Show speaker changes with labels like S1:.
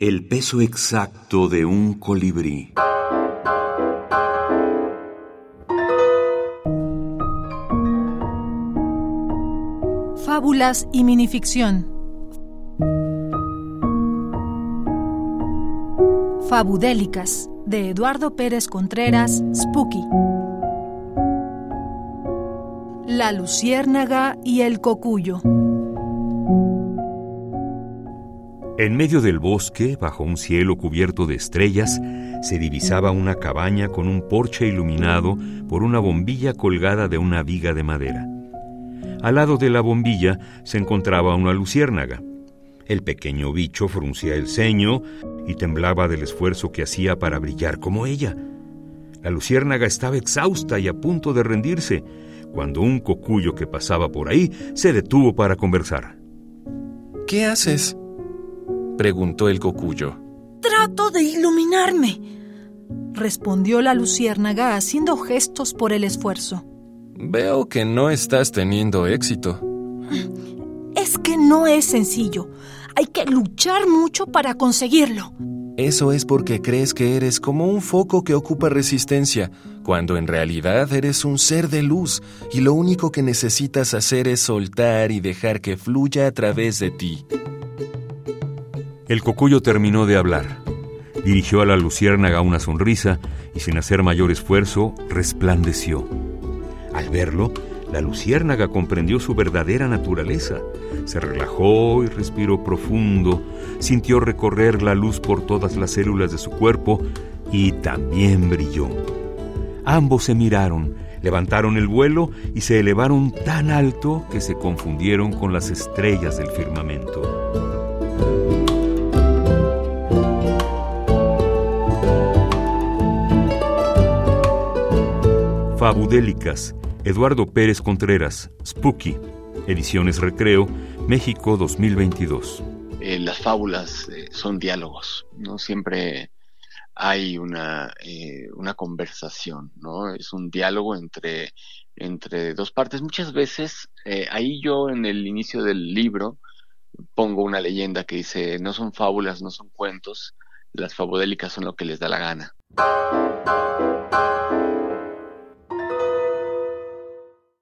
S1: El peso exacto de un colibrí.
S2: Fábulas y minificción. Fabudélicas de Eduardo Pérez Contreras, Spooky. La luciérnaga y el cocuyo.
S1: En medio del bosque, bajo un cielo cubierto de estrellas, se divisaba una cabaña con un porche iluminado por una bombilla colgada de una viga de madera. Al lado de la bombilla se encontraba una luciérnaga. El pequeño bicho fruncía el ceño y temblaba del esfuerzo que hacía para brillar como ella. La luciérnaga estaba exhausta y a punto de rendirse, cuando un cocuyo que pasaba por ahí se detuvo para conversar.
S3: ¿Qué haces? Preguntó el cocuyo.
S2: Trato de iluminarme, respondió la luciérnaga haciendo gestos por el esfuerzo.
S3: Veo que no estás teniendo éxito.
S2: Es que no es sencillo. Hay que luchar mucho para conseguirlo.
S3: Eso es porque crees que eres como un foco que ocupa resistencia, cuando en realidad eres un ser de luz y lo único que necesitas hacer es soltar y dejar que fluya a través de ti.
S1: El cocuyo terminó de hablar. Dirigió a la luciérnaga una sonrisa y sin hacer mayor esfuerzo resplandeció. Al verlo, la luciérnaga comprendió su verdadera naturaleza. Se relajó y respiró profundo, sintió recorrer la luz por todas las células de su cuerpo y también brilló. Ambos se miraron, levantaron el vuelo y se elevaron tan alto que se confundieron con las estrellas del firmamento. Fabudélicas, Eduardo Pérez Contreras, Spooky, Ediciones Recreo, México 2022.
S4: Eh, las fábulas eh, son diálogos, ¿no? Siempre hay una, eh, una conversación, ¿no? Es un diálogo entre, entre dos partes. Muchas veces, ahí yo en el inicio del libro pongo una leyenda que dice, no son fábulas, no son cuentos, las fabudélicas son lo que les da la gana.